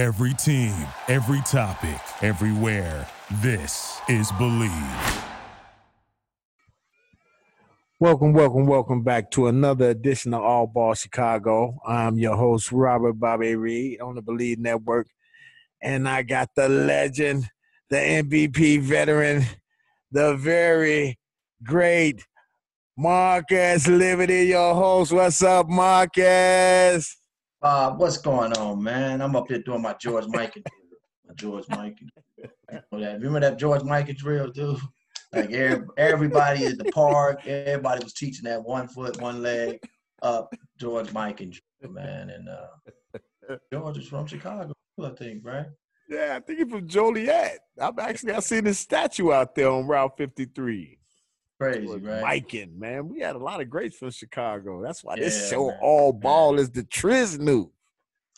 Every team, every topic, everywhere. This is Believe. Welcome, welcome, welcome back to another edition of All Ball Chicago. I'm your host, Robert Bobby Reed on the Believe Network. And I got the legend, the MVP veteran, the very great Marcus Liberty, your host. What's up, Marcus? Uh, what's going on, man? I'm up here doing my George Mikan my George Mikan. Remember that George Mikan drill, dude? Like everybody at the park, everybody was teaching that one foot, one leg up George Mikan drill, man. And uh, George is from Chicago, I think, right? Yeah, I think he's from Joliet. I'm actually I seen his statue out there on Route 53. Crazy, right? Mikan, man. We had a lot of greats from Chicago. That's why yeah, this show man. all ball man. is the Triznu.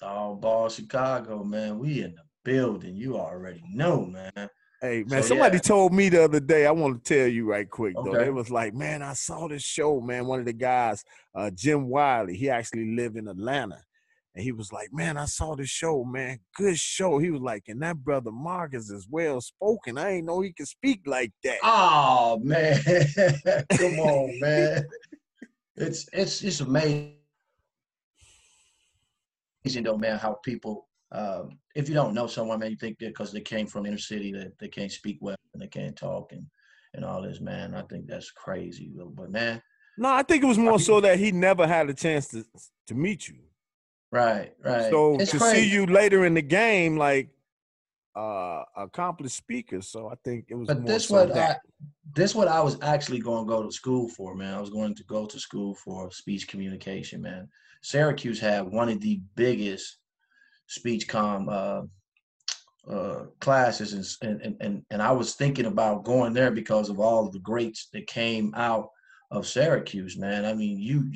All ball Chicago, man. We in the building. You already know, man. Hey man, so, somebody yeah. told me the other day. I want to tell you right quick though. Okay. It was like, man, I saw this show, man. One of the guys, uh, Jim Wiley, he actually lived in Atlanta, and he was like, Man, I saw this show, man. Good show. He was like, and that brother Marcus is well spoken. I ain't know he could speak like that. Oh man. Come on, man. It's it's it's amazing though, man, how people um, if you don't know someone, man, you think that because they came from inner city that they can't speak well and they can't talk and and all this, man. I think that's crazy. But man. No, I think it was more so that he never had a chance to to meet you. Right, right. So it's to crazy. see you later in the game, like uh accomplished speaker. So I think it was. But this so what that. I this what I was actually going to go to school for, man. I was going to go to school for speech communication, man. Syracuse had one of the biggest speech com uh, uh, classes, and, and and and I was thinking about going there because of all of the greats that came out of Syracuse, man. I mean, you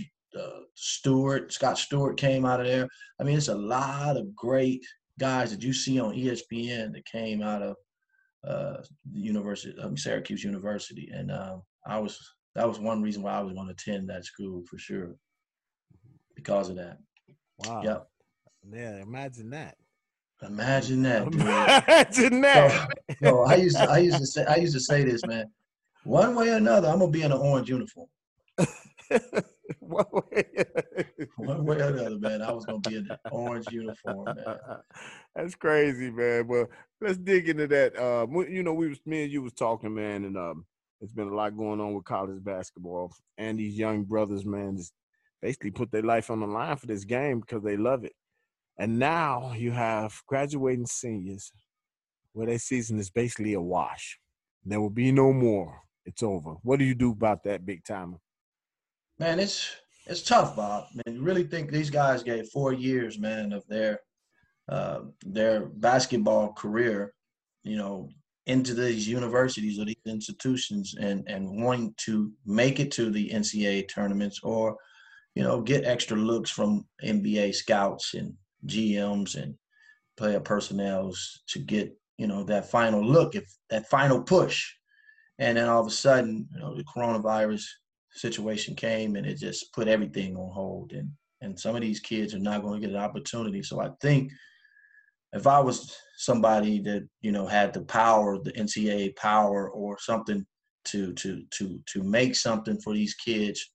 Stewart, Scott Stewart came out of there. I mean, it's a lot of great guys that you see on ESPN that came out of uh, the University, mean, Syracuse University, and uh, I was that was one reason why I was going to attend that school for sure because of that. Wow. Yep. Yeah, imagine that. Imagine that. Dude. Imagine that. So, so I used to I used to say I used to say this, man. One way or another, I'm gonna be in an orange uniform. One way. One way or another, man. I was gonna be in an orange uniform, man. That's crazy, man. Well, let's dig into that. Uh, you know, we was me and you was talking, man, and um, there's been a lot going on with college basketball, and these young brothers, man, just basically put their life on the line for this game because they love it. And now you have graduating seniors where their season is basically a wash. There will be no more. It's over. What do you do about that, big timer? Man, it's it's tough, Bob. Man, you really think these guys gave four years, man, of their uh, their basketball career, you know, into these universities or these institutions and and wanting to make it to the NCAA tournaments or, you know, get extra looks from NBA scouts and GMs and player personnels to get you know that final look, if that final push, and then all of a sudden, you know, the coronavirus situation came and it just put everything on hold, and and some of these kids are not going to get an opportunity. So I think if I was somebody that you know had the power, the NCAA power, or something to to to to make something for these kids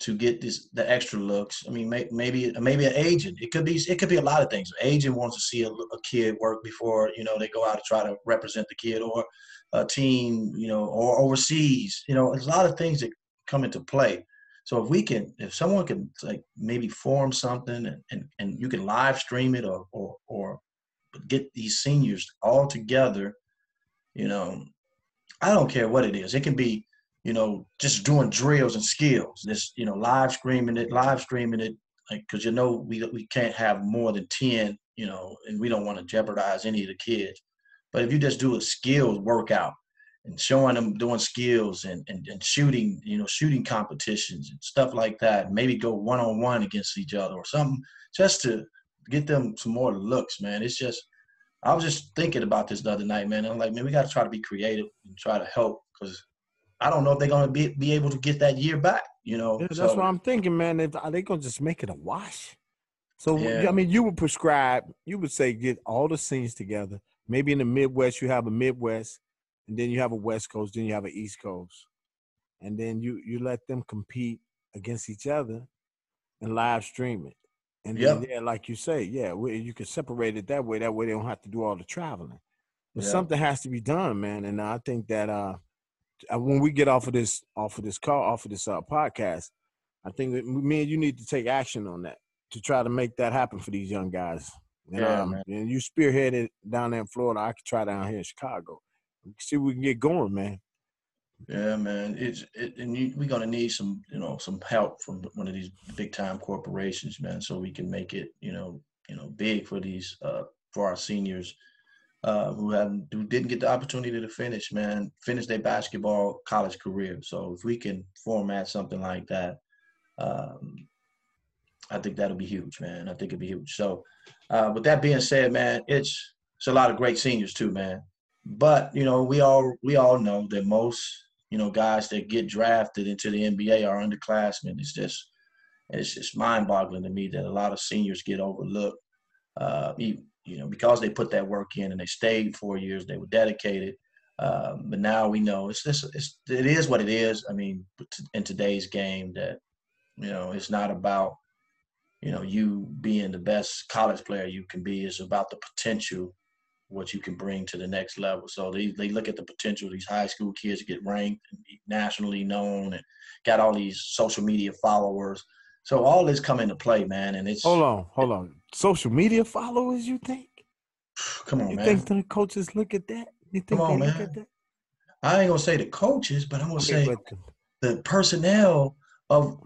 to get this the extra looks. I mean, may, maybe maybe an agent. It could be it could be a lot of things. An agent wants to see a, a, kid work before you know they go out to try to represent the kid, or a team, you know, or overseas. You know, there's a lot of things that come into play. So if we can, if someone can like maybe form something and, and, and you can live stream it or or or get these seniors all together, you know, I don't care what it is. It can be you know, just doing drills and skills. This, you know, live streaming it, live streaming it, like because you know we we can't have more than ten, you know, and we don't want to jeopardize any of the kids. But if you just do a skills workout and showing them doing skills and, and, and shooting, you know, shooting competitions and stuff like that, maybe go one on one against each other or something, just to get them some more looks, man. It's just I was just thinking about this the other night, man. I'm like, man, we got to try to be creative and try to help because I don't know if they're going to be, be able to get that year back. You know, yeah, that's so, what I'm thinking, man. If, are they going to just make it a wash? So Yeah. I mean, you would prescribe. You would say get all the scenes together. Maybe in the Midwest you have a Midwest, and then you have a West Coast, then you have an East Coast, and then you you let them compete against each other and live stream it. And then, Yep. yeah, like you say, yeah, we, you can separate it that way. That way they don't have to do all the traveling. But Yeah. something has to be done, man. And I think that uh, when we get off of this off of this call off of this uh, podcast, I think that me and you need to take action on that to try to make that happen for these young guys. And, Yeah, um, man. and you spearheaded down there in Florida. I could try down here in Chicago. See if we can get going, man. Yeah, man. It's it, and you, we're gonna need some, you know, some help from one of these big time corporations, man, so we can make it, you know, you know, big for these uh for our seniors uh who haven't who didn't get the opportunity to finish, man, finish their basketball college career. So if we can format something like that, um I think that'll be huge, man. I think it'll be huge. So uh with that being said, man, it's it's a lot of great seniors too, man. But you know, we all we all know that most you know guys that get drafted into the NBA are underclassmen. It's just it's just mind-boggling to me that a lot of seniors get overlooked. Uh, you, know, because they put that work in and they stayed four years, they were dedicated. Um, but now we know it's this it's it is what it is. I mean, in today's game, that you know, it's not about you know you being the best college player you can be. It's about the potential what you can bring to the next level. So they, they look at the potential of these high school kids get ranked and be nationally known and got all these social media followers. So all this come into play, man. And it's Hold on, hold on. Social media followers, you think? come on, You man. You think the coaches look at that? You think Come on, they look man. at that? I ain't gonna say the coaches, but I'm gonna Okay, say but the personnel of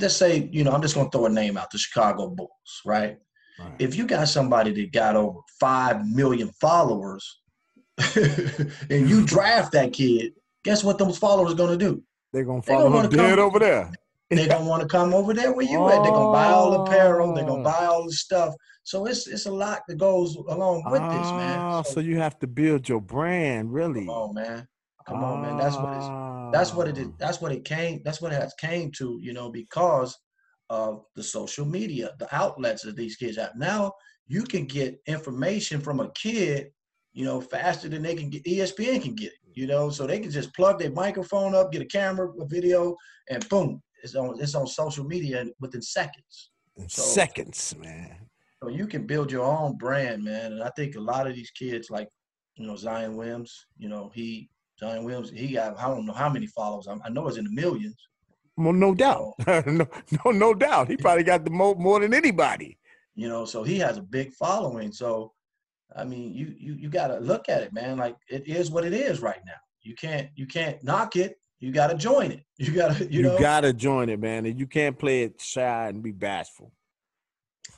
let's say, you know, I'm just gonna throw a name out, the Chicago Bulls, right? All right. If you got somebody that got over five million followers and you draft that kid, guess what those followers gonna do? they're gonna follow gonna him dead come- over there. They're gonna want to come over there where you at. They're gonna buy all the apparel. They're Oh. gonna buy all the stuff. So it's it's a lot that goes along with this, man. Ah, so you have to build your brand, really. come on, man. Come on, man. That's what it's that's what it is. Ah. That's what it came. That's what it has came to. You know, because of the social media, the outlets that these kids have. Now you can get information from a kid, you know, faster than they can get. ESPN can get it. You know, so they can just plug their microphone up, get a camera, a video, and boom, it's on. It's on social media within seconds. So- seconds, man. So you can build your own brand, man. And I think a lot of these kids, like you know Zion Williams, you know he Zion Williams, he got I don't know how many followers. I know it's in the millions. Well, no doubt. no, no, no doubt. He probably got the mo- more than anybody. You know, so he has a big following. So I mean, you you you got to look at it, man. Like it is what it is right now. You can't you can't knock it. You got to join it. You got to you, You, know. gotta join it, man. And you can't play it shy and be bashful.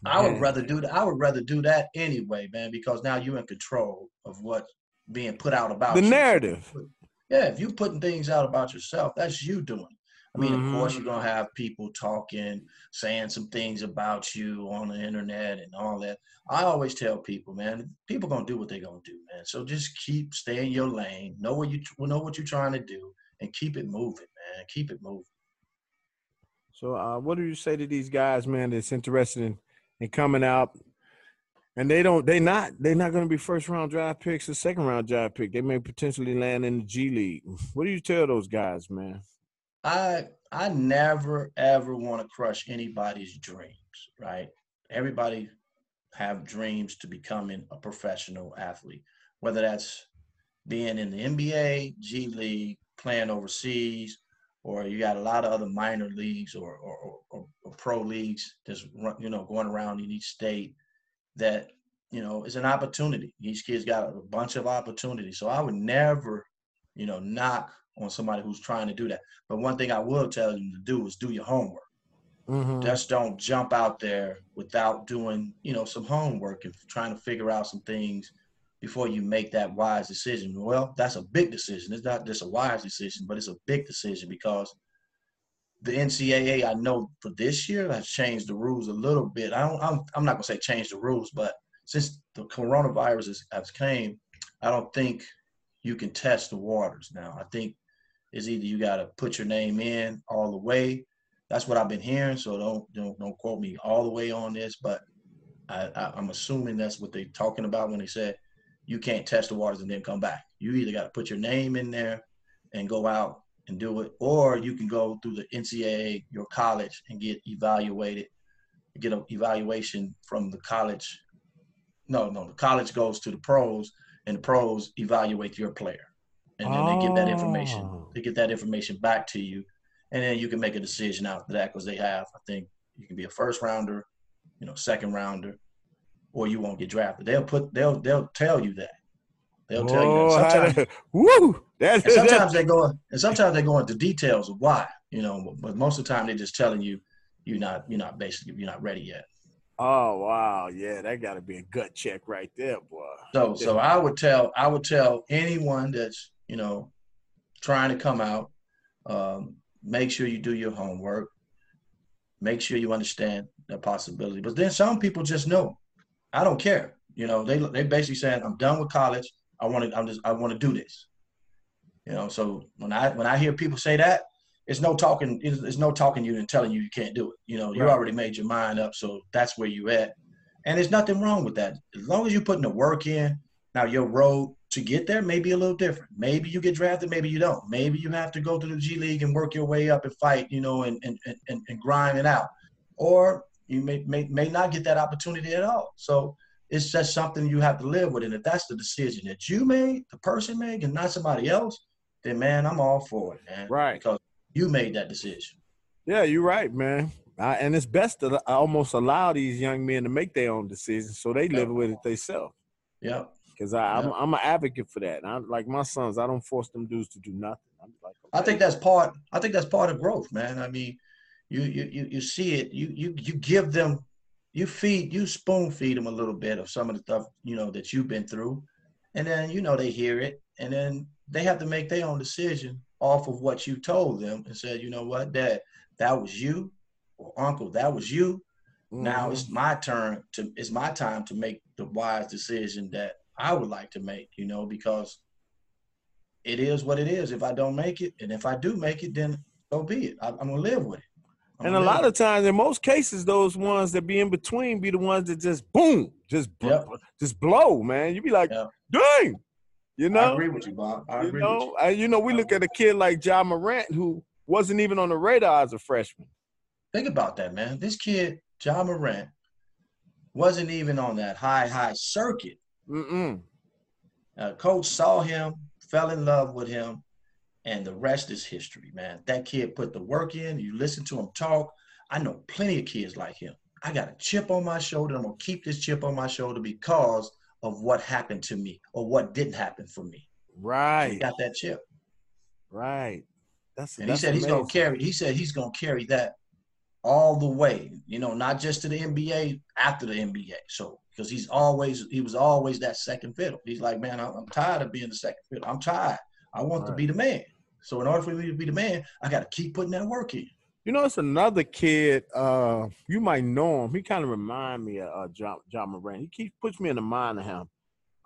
I would rather do that. I would rather do that anyway, man, because now you're in control of what's being put out about the you. narrative. Yeah, if you're putting things out about yourself, that's you doing. I mean, of course, you're gonna have people talking, saying some things about you on the internet and all that. I always tell people, man, people gonna do what they're gonna do, man. So just keep stay in your lane, know what you know what you're trying to do, and keep it moving, man. Keep it moving. So, uh, what do you say to these guys, man? That's interested in, in coming out, and they don't, they not, they're not going to be first round draft picks or second round draft pick. They may potentially land in the G League. What do you tell those guys, man? I I never ever want to crush anybody's dreams, right? Everybody have dreams to becoming a professional athlete, whether that's being in the NBA, G League, playing overseas, or you got a lot of other minor leagues or or, or, or pro leagues just run, you know going around in each state that you know is an opportunity. Each kid's got a bunch of opportunities, so I would never, you know, knock on somebody who's trying to do that. But one thing I will tell you to do is do your homework. Mm-hmm. Just don't jump out there without doing, you know, some homework and trying to figure out some things before you make that wise decision. Well, that's a big decision. It's not just a wise decision, but it's a big decision because the NCAA, I know for this year, has changed the rules a little bit. I don't, I'm, I'm not gonna say change the rules, but since the coronavirus has, has came, I don't think you can test the waters now. I think it's either you got to put your name in all the way That's what I've been hearing. So don't don't don't quote me all the way on this, but I, I, I'm assuming that's what they're talking about when they said you can't test the waters and then come back. You either got to put your name in there and go out and do it, or you can go through the NCAA, your college, and get evaluated, get an evaluation from the college. No, no, the college goes to the pros, and the pros evaluate your player, and then they get that information. Oh. They get that information back to you, and then you can make a decision after that because they have, I think, you can be a first rounder, you know, second rounder, or you won't get drafted. They'll put, they'll, they'll tell you that. They'll tell you that. Sometimes, that- woo! That's, and sometimes they go and sometimes they go into details of why, you know, but most of the time they're just telling you you're not you're not basically you're not ready yet. oh wow, yeah, that got to be a gut check right there, boy. So so I would tell I would tell anyone that's, you know, trying to come out, um, make sure you do your homework. Make sure you understand the possibility. But then some people just know. I don't care. You know, they they basically saying, I'm done with college. I want to I'm just I want to do this. You know, so when I when I hear people say that, it's no talking. It's, it's no talking you and telling you you can't do it. You know, you already made your mind up, so that's where you at. And there's nothing wrong with that as long as you're putting the work in. Now your road to get there may be a little different. Maybe you get drafted, maybe you don't. Maybe you have to go to the G League and work your way up and fight, you know, and and and, and grind it out. Or you may, may may not get that opportunity at all. So it's just something you have to live with. And if that's the decision that you made, the person made, and not somebody else, then man, I'm all for it, man. Right. Because you made that decision. Yeah, you're right, man. I, and it's best to almost allow these young men to make their own decisions so they live with it themselves. Yeah. Because I'm Yeah. I'm an advocate for that. I, like my sons, I don't force them dudes to do nothing. I'm like, I think that's part. I think that's part of growth, man. I mean, you you you, you see it. You you you give them, you feed, you spoon feed them a little bit of some of the stuff you know that you've been through, and then you know they hear it, and then they have to make their own decision off of what you told them and said, you know what, Dad, that was you, or Uncle, that was you. Now Mhm. it's my turn to. It's my time to make the wise decision that I would like to make. You know, because it is what it is. If I don't make it, and if I do make it, then so be it. I, I'm gonna live with it. I'm And a lot of times, in most cases, those ones that be in between be the ones that just boom, just bl- Yep. just blow, man. You be like, Yep. dang, you with it. I agree with you, Bob. I you agree with know, you. and you know, we look at a kid like Ja Morant who wasn't even on the radar as a freshman. Think about that, man. This kid, Ja Morant, wasn't even on that high high circuit. Mm-mm. Uh, coach saw him, fell in love with him, and the rest is history, man. That kid put the work in. You listen to him talk. I know plenty of kids like him. I got a chip on my shoulder. I'm gonna keep this chip on my shoulder because of what happened to me or what didn't happen for me. He Right, got that chip, right. That's and he that's said he's gonna carry. He said he's gonna carry that all the way. You know, not just to the NBA, after the NBA. So because he's always he was always that second fiddle. He's like, man, I'm, tired of being the second fiddle. I'm tired. I want to be the man. So in order for me to be the man, I got to keep putting that work in. You know, it's another kid. Uh, you might know him. He kind of remind me of uh, Ja Ja Morant. He keeps puts me in the mind of him.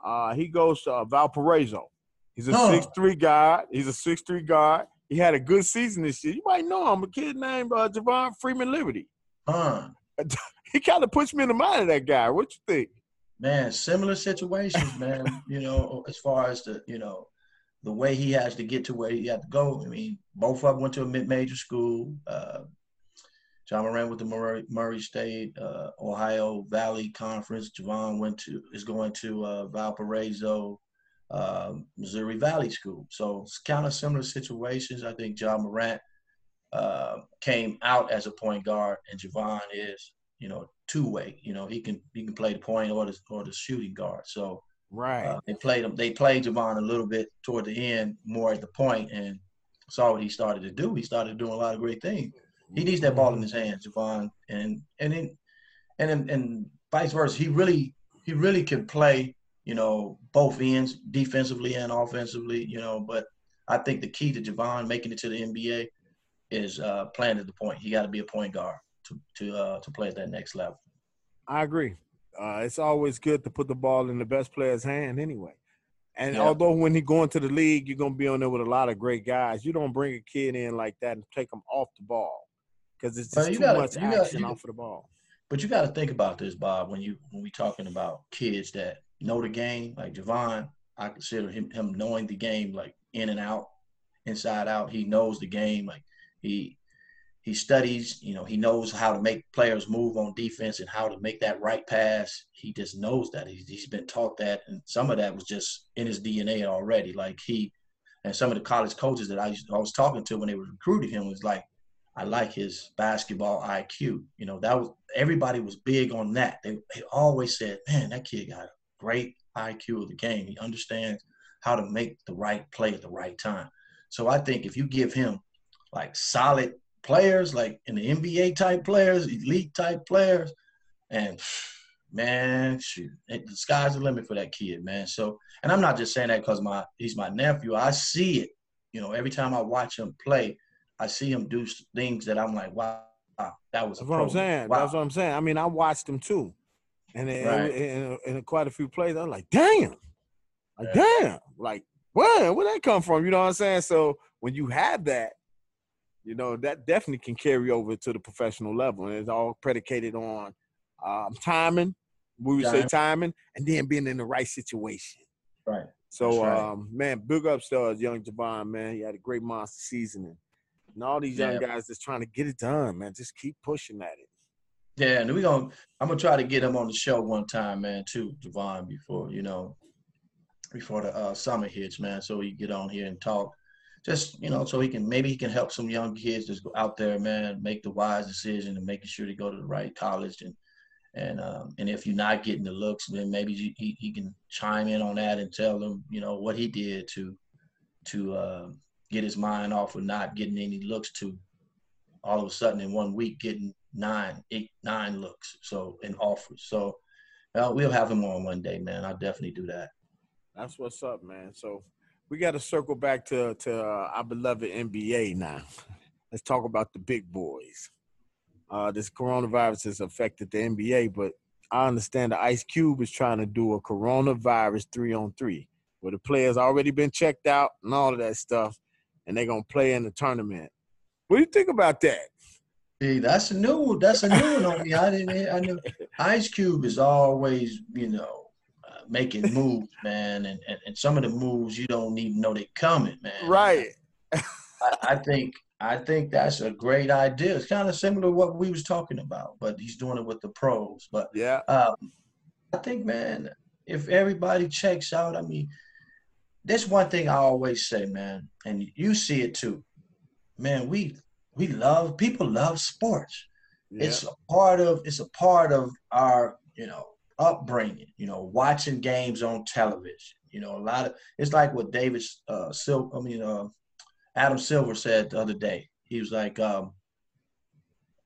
Uh, he goes to uh, Valparaiso. He's a Huh. six three guard. He's a six three guard. He had a good season this year. You might know him. A kid named uh, Javon Freeman Liberty. Huh. He kind of puts me in the mind of that guy. What you think? Man, similar situations, man. you know, as far as the, you know, the way he has to get to where he had to go. I mean, both of them went to a mid-major school. Uh, Ja Morant with the Murray, Murray State, uh, Ohio Valley Conference. Javon went to is going to uh, Valparaiso, uh, Missouri Valley School. So it's kind of similar situations. I think Ja Morant uh, came out as a point guard, and Javon is, you know, two way. You know, he can he can play the point or the or the shooting guard. So Right. uh, they played him. They played Javon a little bit toward the end, more at the point, and saw what he started to do. He started doing a lot of great things. He needs that ball in his hands, Javon, and and then and and, and vice versa. He really he really can play, you know, both ends, defensively and offensively. You know, but I think the key to Javon making it to the NBA is uh, playing at the point. He got to be a point guard to to uh, to play at that next level. I agree. Uh, it's always good to put the ball in the best player's hand anyway. And Yeah. although when he go into the league, you're gonna be on there with a lot of great guys. You don't bring a kid in like that and take him off the ball. because it's just too gotta- much you gotta- action you- off of the ball. But you got to think about this, Bob, when you when we talking about kids that know the game, like Javon. I consider him him knowing the game like in and out, inside out. He knows the game. Like he he studies. You know, he knows how to make players move on defense and how to make that right pass. He just knows that. He's, he's been taught that, and some of that was just in his DNA already. Like he and some of the college coaches that I, used, I was talking to when they were recruiting him was like, I like his basketball IQ. You know, that was everybody was big on that. They, they always said, man, that kid got a great IQ of the game. He understands how to make the right play at the right time. So I think if you give him like solid players, like in the NBA type players, elite type players, and man, shoot, the sky's the limit for that kid, man. So, and I'm not just saying that because my he's my nephew. I see it. You know, every time I watch him play, I see him do things that I'm like, wow, that was That's what I'm saying. Wow. That's what I'm saying. I mean, I watched him too, and in, Right. quite a few plays, I'm like, damn, like Yeah. damn, like where where that come from? You know what I'm saying? So when you have that, you know that definitely can carry over to the professional level, and it's all predicated on um, timing. We would say timing, and then being in the right situation. Right. So, right. um, man, big ups to uh, young Javon, man. He had a great monster season, and, and all these young Yeah. guys just trying to get it done, man. Just keep pushing at it. Yeah, and we gonna I'm gonna try to get him on the show one time, man, too, Javon, before you know, before the uh, summer hits, man, so he get on here and talk. Just you know, so he can maybe he can help some young kids just go out there, man, make the wise decision and making sure they go to the right college and and um, and if you're not getting the looks, then maybe he, he can chime in on that and tell them, you know, what he did to to uh, get his mind off of not getting any looks to all of a sudden in one week getting nine, eight, nine looks. So in offers. So uh, we'll have him on one day, man. I'll definitely do that. That's what's up, man. So we got to circle back to to uh, our beloved NBA now. Let's talk about the big boys. Uh, this coronavirus has affected the NBA, but I understand the Ice Cube is trying to do a coronavirus three on three, where the players already been checked out and all of that stuff, and they're gonna play in the tournament. What do you think about that? See, that's a new. That's a new one on me. I didn't. I knew Ice Cube is always, you know, making moves, man, and, and and some of the moves you don't even know they're coming, man. Right. I, I think I think that's a great idea. It's kind of similar to what we was talking about, but he's doing it with the pros. But Yeah. um, I think, man, if everybody checks out, I mean, there's one thing I always say, man, and you see it too. Man, we we love people love sports. yeah. It's a part of it's a part of our you know upbringing. You know, watching games on television. You know, a lot of it's like what David uh, Sil. I mean, uh, Adam Silver said the other day. He was like, um,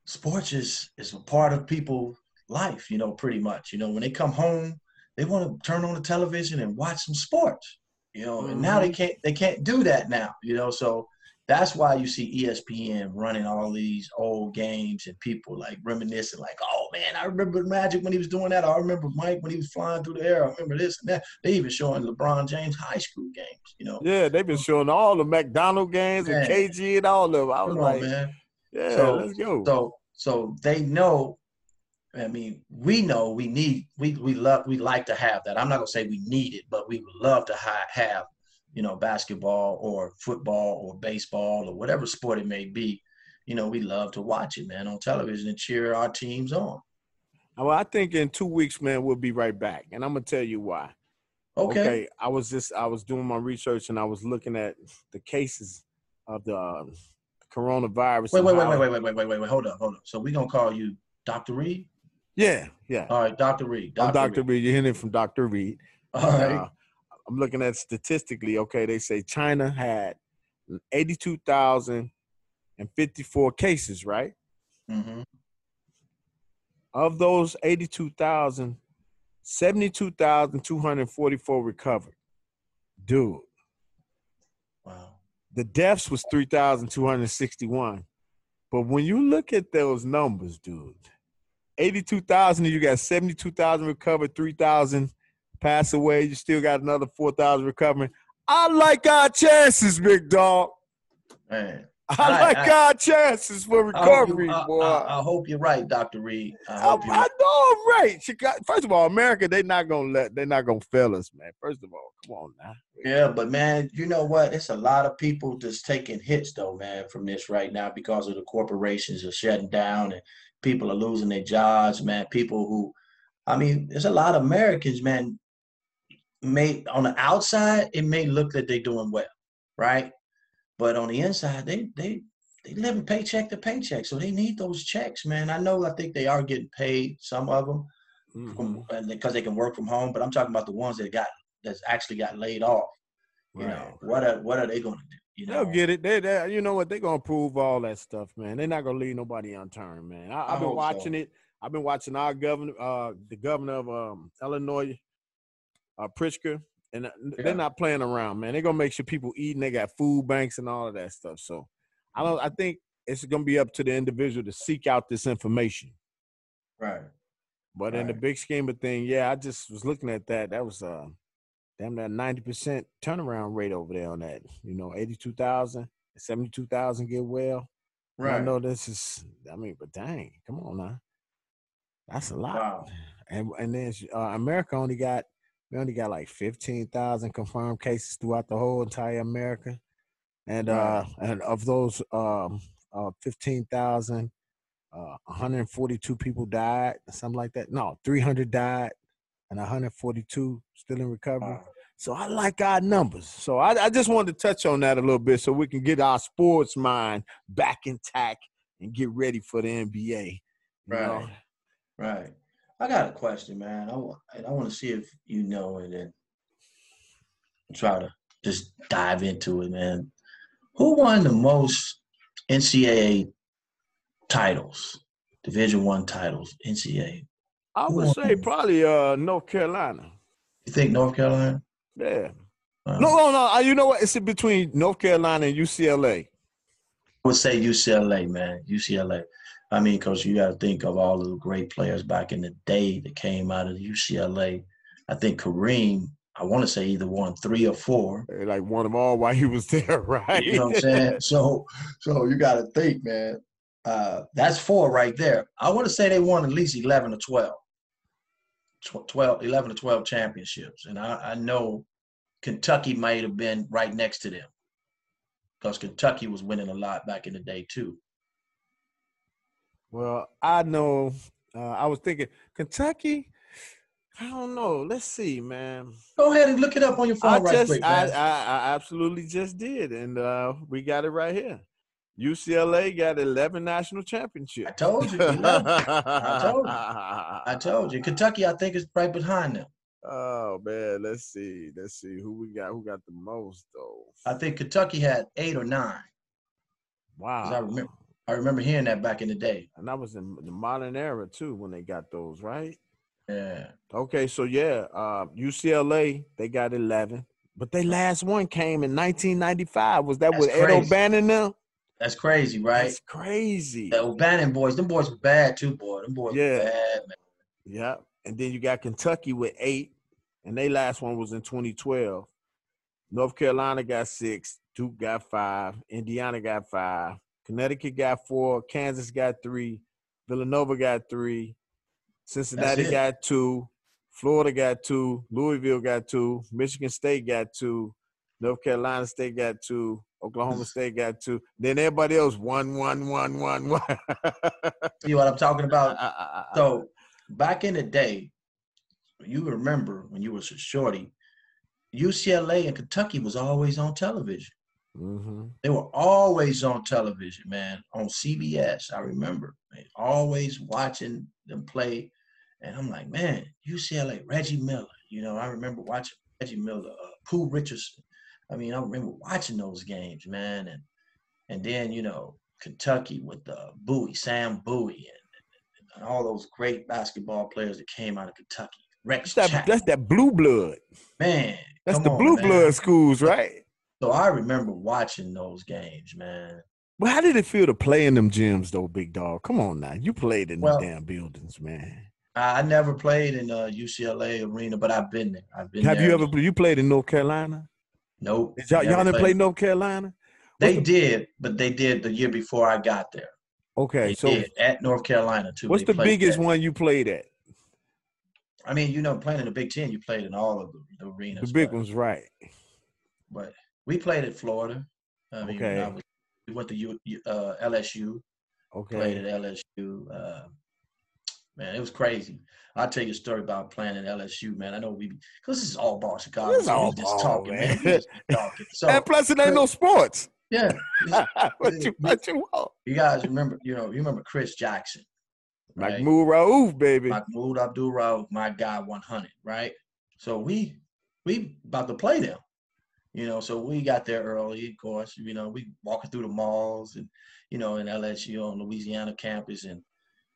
sports is is a part of people's life. You know, pretty much. You know, when they come home, they want to turn on the television and watch some sports. You know, and now they can't they can't do that now. You know, so that's why you see ESPN running all these old games and people like reminiscing, like, oh man, I remember Magic when he was doing that. I remember Mike when he was flying through the air. I remember this and that. They even showing LeBron James high school games, you know. Yeah, they've been showing all the McDonald games and KG and all of them. I was Come on, man. yeah, So- let's go. So so they know. I mean, we know we need we we love we like to have that. I'm not gonna say we need it, but we would love to ha- have, you know, basketball or football or baseball or whatever sport it may be. You know, we love to watch it, man, on television and cheer our teams on. well, I think in two weeks, man, we'll be right back, and I'm gonna tell you why. Okay. Okay I was just I was doing my research and I was looking at the cases of the uh, coronavirus. Wait, wait, wait, wait, wait, wait, wait, wait, wait, wait. Hold up, hold up. So we're gonna call you Dr. Reed? Yeah, yeah. All right, Dr. Reed. I'm Dr. Reed. Reed. You're hearing it from Dr. Reed. All right. Uh, I'm looking at statistically. Okay, they say China had 82,054 cases, right? Mm-hmm. Of those 82,000, 72,244 recovered. Dude, Wow. the deaths was 3,261. But when you look at those numbers, dude, 82,000, you got 72,000 recovered, 3,000 pass away. You still got another 4,000 recovering. I like our chances, big dog. Man. I like I, our chances for oh, recovery, I boy. I, I, hope you're right, Doctor Reed. I, I, know I'm right. Chicago, first of all, America, they're not gonna let, they're not gonna fail us, man. First of all, come on now. Yeah, but man, you know what? It's a lot of people just taking hits though, man, from this right now because of the corporations are shutting down and people are losing their jobs, man. People who, I mean, there's a lot of Americans, man. May on the outside, it may look that they're doing well, right? But on the inside, they they they living paycheck to paycheck, so they need those checks, man. I know. I think they are getting paid, some of them, mm-hmm. because they can work from home. But I'm talking about the ones that got that's actually got laid off. You right. know what are what are they going to do? You know? They'll get it. They, they, you know what? They're gonna prove all that stuff, man. They're not gonna leave nobody unturned, man. I, have been watching so. it. I've been watching our governor, uh, the governor of um, Illinois, uh, Pritzker, and uh, yeah. they're not playing around, man. They're gonna make sure people eat, and they got food banks and all of that stuff. So, I don't. I think it's gonna be up to the individual to seek out this information. Right. But right. in the big scheme of thing, yeah, I just was looking at that. That was uh damn that 90% turnaround rate over there on that. You know, 82,000, 72,000 get well. Right. I know this is, I mean, but dang, come on now. That's a lot. Wow. And and then uh, America only got, we only got like 15,000 confirmed cases throughout the whole entire America. And uh and of those um uh 15,000 uh 142 people died, something like that. No, 300 died and 142 still in recovery. So I like our numbers. So I, I, just wanted to touch on that a little bit so we can get our sports mind back intact and get ready for the NBA. Right. Know? Right. I got a question, man. I, I want to see if you know it and then try to just dive into it, man. Who won the most NCAA titles, Division One titles, NCAA? I would say probably uh, North Carolina. You think North Carolina? Yeah. Uh, no, no, no. Uh, you know what? It's between North Carolina and UCLA. I would say UCLA, man. UCLA. I mean, because you got to think of all the great players back in the day that came out of UCLA. I think Kareem, I want to say either won three or four. Like won them all while he was there, right? You know what I'm saying? so, so you got to think, man. Uh, that's four right there. I want to say they won at least 11 or 12. 12, 11 to 12 championships. And I, I know Kentucky might have been right next to them because Kentucky was winning a lot back in the day, too. Well, I know. Uh, I was thinking Kentucky. I don't know. Let's see, man. Go ahead and look it up on your phone I right just, quick. I, I, I absolutely just did, and uh, we got it right here. UCLA got 11 national championships. I told you. I told you. I told you. Kentucky, I think, is right behind them. Oh man, let's see. Let's see who we got. Who got the most though? I think Kentucky had eight or nine. Wow. I remember. I remember hearing that back in the day. And that was in the modern era too when they got those, right? Yeah. Okay, so yeah, uh, UCLA they got eleven, but their last one came in 1995. Was that That's with Ed O'Bannon now? That's crazy, right? That's crazy. The O'Bannon boys, them boys were bad too, boy. Them boys yeah. bad, man. Yeah. And then you got Kentucky with eight, and their last one was in 2012. North Carolina got six, Duke got five, Indiana got five, Connecticut got four, Kansas got three, Villanova got three, Cincinnati got two, Florida got two, Louisville got two, Michigan State got two, North Carolina State got two, Oklahoma State got two. Then everybody else one, one, one, one, one. See what I'm talking about? so back in the day, you remember when you was a shorty, UCLA and Kentucky was always on television. Mm-hmm. They were always on television, man, on CBS. I remember man, always watching them play. And I'm like, man, UCLA, Reggie Miller. You know, I remember watching Reggie Miller, uh, Pooh Richardson, I mean, I remember watching those games, man, and and then you know Kentucky with the Bowie, Sam Bowie, and, and, all those great basketball players that came out of Kentucky. Rex that's that, that's that blue blood, man. That's the on, blue man. blood schools, right? So I remember watching those games, man. Well, how did it feel to play in them gyms, though, big dog? Come on now, you played in well, the damn buildings, man. I never played in uh, a UCLA arena, but I've been there. I've been. Have there. you ever? You played in North Carolina? Nope. Did y'all, y'all didn't play North Carolina? They did, but they did the year before I got there. Okay, They so did at North Carolina too. what's the biggest that. one you played at? I mean, you know, playing in the Big Ten, you played in all of the, the arenas. The big but, ones, right? But we played at Florida. I mean, when I Okay. was, we went to U, uh, LSU. Okay. Played at LSU. Uh, man, it was crazy. I'll tell you a story about playing at LSU, man. I know we because this is all ball Chicago. This so all ball, talking, man. Man. talking. So and plus, it ain't no sports. yeah, what you what you want? you guys remember, you know, you remember Chris Jackson, right? Mahmoud Rauf, baby. Mahmoud Abdul Rauf, my guy 100, right? So we we about to play them, you know. So we got there early, of course. You know, we walking through the malls and you know in LSU on Louisiana campus, and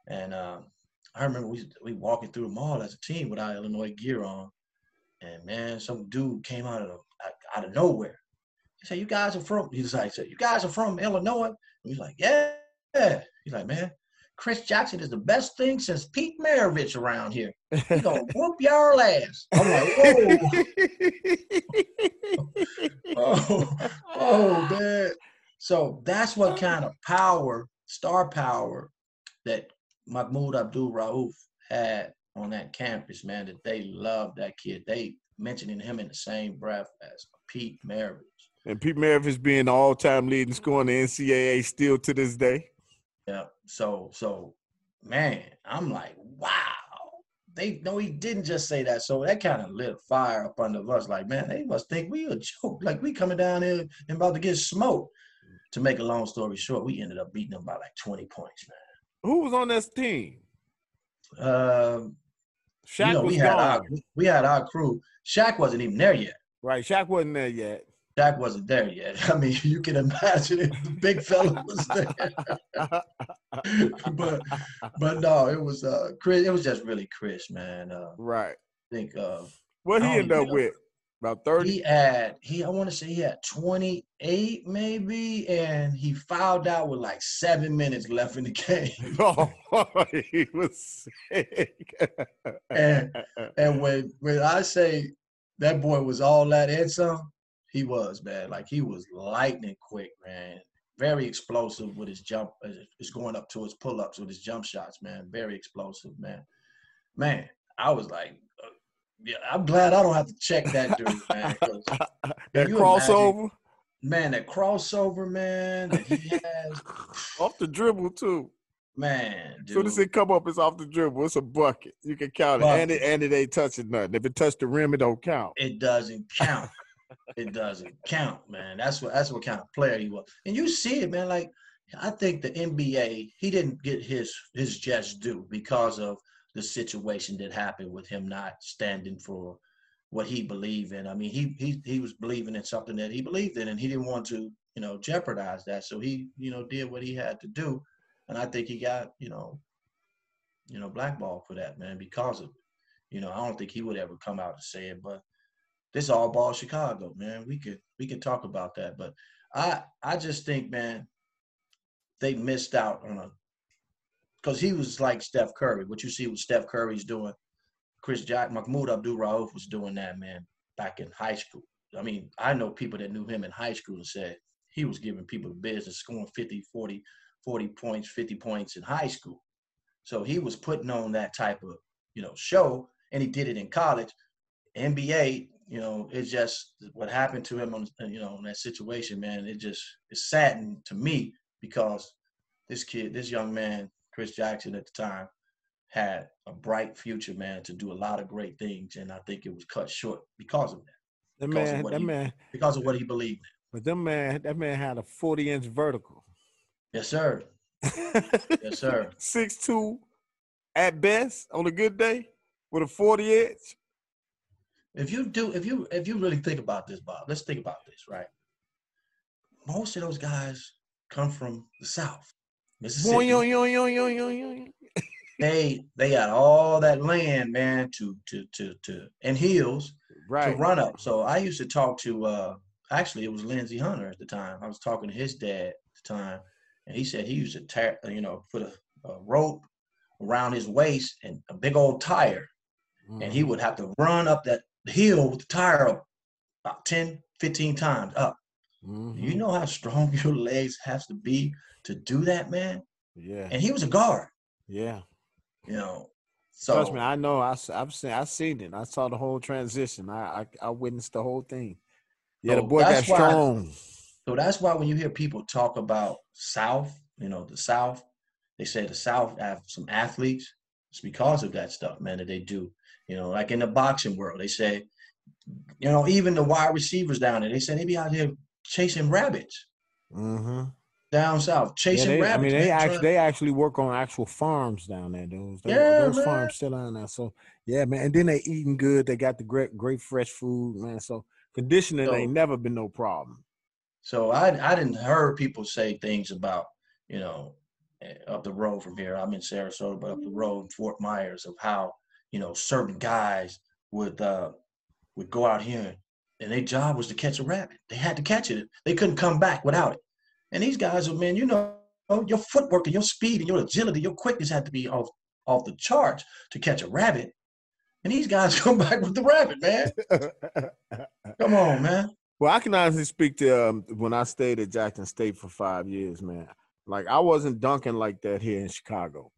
and um, I remember we we walking through the mall as a team with our Illinois gear on, and man, some dude came out of the, out of nowhere. He said, "You guys are from?" He's like, "said You guys are from Illinois?" And he's like, "Yeah." He's like, "Man, Chris Jackson is the best thing since Pete Maravich around here. He gonna whoop y'all ass." I'm like, "Whoa, oh, oh, man." So that's what kind of power, star power, that Mahmoud Abdul Rauf had on that campus, man. That they loved that kid. They mentioning him in the same breath as Pete Maravich. and Pete Maravich being the all-time leading scorer in the NCAA still to this day. Yeah. So so man, I'm like, wow. They no, he didn't just say that. So that kind of lit a fire up under us. Like, man, they must think we a joke. Like we coming down here and about to get smoked. To make a long story short, we ended up beating them by like 20 points, man. Who was on this team? Um, Shaq you know, was we had gone. our we had our crew. Shaq wasn't even there yet. right, Shaq wasn't there yet. Shaq wasn't there yet. I mean, you can imagine if the big fella was there. but but no, it was uh Chris. It was just really Chris, man. Uh, right. I think uh, What he ended up with? About 30? he had he I want to say he had 28 maybe, and he fouled out with like seven minutes left in the game. Oh, he was sick. And and when when I say that boy was all that and some, he was man. Like he was lightning quick, man. Very explosive with his jump. uh, Is going up to his pull ups with his jump shots, man. Very explosive, man. Man, I was like, uh, yeah, I'm glad I don't have to check that dude, man. that crossover man, that crossover, man, that he has, off the dribble too. man, As soon as dude. it come up, it's off the dribble. It's a bucket. You can count it, and it and it ain't touching nothing. If it touched the rim, it don't count. it doesn't count. It doesn't count, man. That's what that's what kind of player he was. And you see it, man. Like I think the NBA, he didn't get his his just due because of the situation that happened with him not standing for what he believed in. I mean, he he he was believing in something that he believed in, and he didn't want to, you know, jeopardize that. So he, you know, did what he had to do, and I think he got, you know, you know, blackballed for that, man, because of it. You know, I don't think he would ever come out and say it, but this all ball Chicago, man. We could we could talk about that, but I I just think, man, they missed out on a because he was like Steph Curry. What you see what Steph Curry's doing, Chris Jack, Mahmoud Abdul Rauf was doing that, man, back in high school. I mean, I know people that knew him in high school and said he was giving people business, scoring 50, 40, 40 points, 50 points in high school. So he was putting on that type of, you know, show, and he did it in college. NBA, you know, it's just what happened to him on, uh, you know, in that situation, man. It just it's saddened to me because this kid, this young man, Chris Jackson at the time, had a bright future, man, to do a lot of great things, and I think it was cut short because of that, That Because of man, what that he- man, because of what he believed in. but that man, that man had a forty inch vertical. Yes, sir. Yes, sir. Six two, at best, on a good day, with a forty inch. If you do, if you if you really think about this, Bob, let's think about this, right? Most of those guys come from the South, Mississippi. Boing, yoing, yoing, yoing, yoing, yoing. they they got all that land, man, to to to to and hills Right. to run up. So I used to talk to uh actually it was Lindsey Hunter at the time. I was talking to his dad at the time, and he said he used to tear, you know, put a, a rope around his waist and a big old tire, and he would have to run up that hill with the tire up about 10, 15 times up Mm-hmm. You know how strong your legs has to be to do that, man. Yeah. And he was a guard. Yeah. You know. So trust me, I know. I, I've seen. I seen it. I saw the whole transition. I I, I witnessed the whole thing. Yeah, so the boy got strong. Why, so that's why when you hear people talk about South, you know, the South, they say the South have some athletes. It's because of that stuff, man, that they do. You know, like in the boxing world, they say, you know, even the wide receivers down there, they say they be out here chasing rabbits. Mm-hmm. Down south, chasing yeah, they, rabbits. I mean, they actually they actually work on actual farms down there. Those those, yeah, those man. farms still down there. So yeah, man. And then they eating good. They got the great great fresh food, man. So conditioning so, ain't never been no problem. So I I didn't hear people say things about you know eh, up the road from here. I'm in Sarasota, but up the road in Fort Myers of how you know certain guys would uh would go out here and their job was to catch a rabbit. They had to catch it. They couldn't come back without it. And these guys are, man, you know, your footwork and your speed and your agility, your quickness had to be off off the charts to catch a rabbit. And these guys come back with the rabbit, man. come on, man. Well, I can honestly speak to um, when I stayed at Jackson State for five years, man. Like I wasn't dunking like that here in Chicago,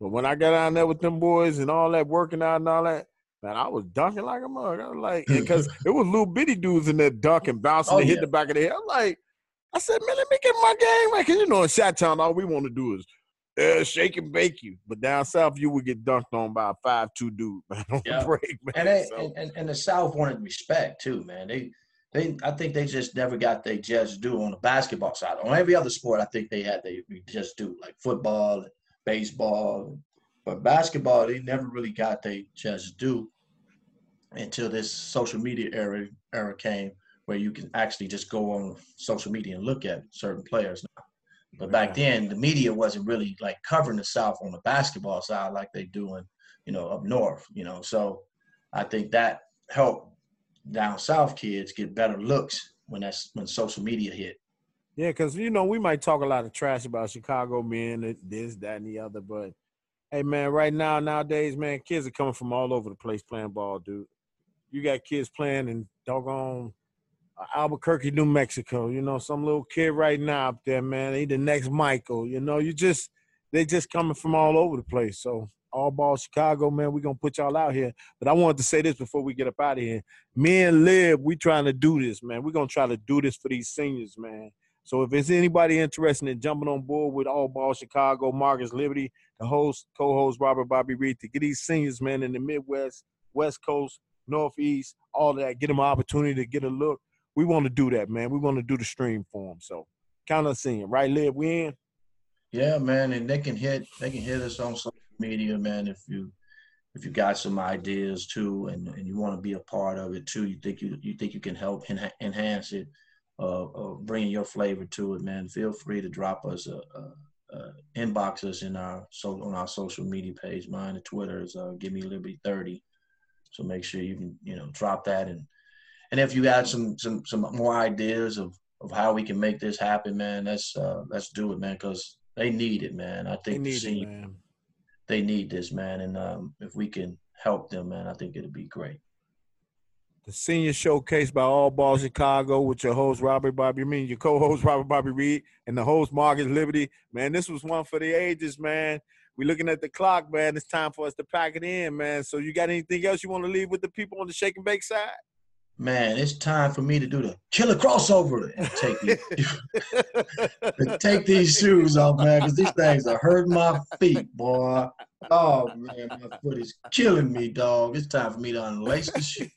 but when I got down there with them boys and all that working out and all that, man, I was dunking like a mug. I was like, because it was little bitty dudes in there dunking, bouncing, oh, and hitting the back of the head. I'm like, I said, man, let me get my game right, cause you know in Shot Town all we want to do is uh, shake and bake you. But down south, you would get dunked on by a five two dude, man, on yeah. break, man. And, they, so. and, and the South wanted respect too, man. They they I think they just never got their just due on the basketball side. On every other sport, I think they had they just do like football, baseball, but basketball they never really got their just due until this social media era era came, where you can actually just go on social media and look at certain players now. But back then, the media wasn't really like covering the South on the basketball side like they do in, you know, up north. You know, so I think that helped down south kids get better looks when that's when social media hit. Yeah, because you know we might talk a lot of trash about Chicago men, this, that, and the other, but hey, man, right now nowadays, man, kids are coming from all over the place playing ball, dude. You got kids playing in doggone uh, Albuquerque, New Mexico. You know, some little kid right now up there, man. He the next Michael. You know, you just they just coming from all over the place. So all ball Chicago, man. We're gonna put y'all out here. But I wanted to say this before we get up out of here. Me and Liv, we trying to do this, man. We're gonna try to do this for these seniors, man. So if there's anybody interested in jumping on board with All Ball Chicago, Marcus Liberty, the host, co-host Robert Bobby Reed, to get these seniors, man, in the Midwest, West Coast, Northeast, all that, get them an opportunity to get a look. We want to do that, man. We want to do the stream for them. So count us in, right, Liv? We in? Yeah, man, and they can hit they can hit us on social media, man. If you if you got some ideas too, and, and you want to be a part of it too, you think you you think you can help en- enhance it, uh, uh, bringing your flavor to it, man. Feel free to drop us a, a, a inbox us in our so on our social media page. Mine and Twitter is uh, Give Me Liberty Thirty. So make sure you can you know drop that and and if you got some some some more ideas of of how we can make this happen, man, let's uh, let's do it, man, because they need it, man. I think they need it, man they need this, man. And um, if we can help them, man, I think it'll be great. The senior showcase by All Ball Chicago with your host Robert Bobby, I mean your co-host Robert Bobby Reed and the host Marcus Liberty. Man, this was one for the ages, man. We're looking at the clock, man. It's time for us to pack it in, man. So you got anything else you want to leave with the people on the shake and bake side? man, it's time for me to do the killer crossover and take these, take these shoes off, man, because these things are hurting my feet, boy. Oh man, my foot is killing me, dog. It's time for me to unlace the shoe.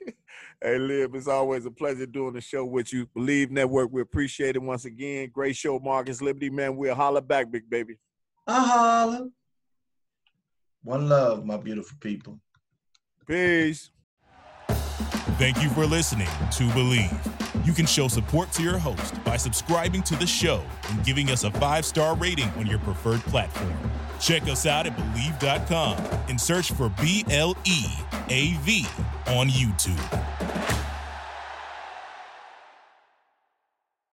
Hey, Lib, it's always a pleasure doing the show with you. Bleav Network, we appreciate it once again. Great show, Marcus Liberty, man. We'll holler back, big baby. I holler. One love, my beautiful people. Peace. Thank you for listening to Bleav. You can show support to your host by subscribing to the show and giving us a five star rating on your preferred platform. Check us out at Bleav.com and search for B L E A V on YouTube.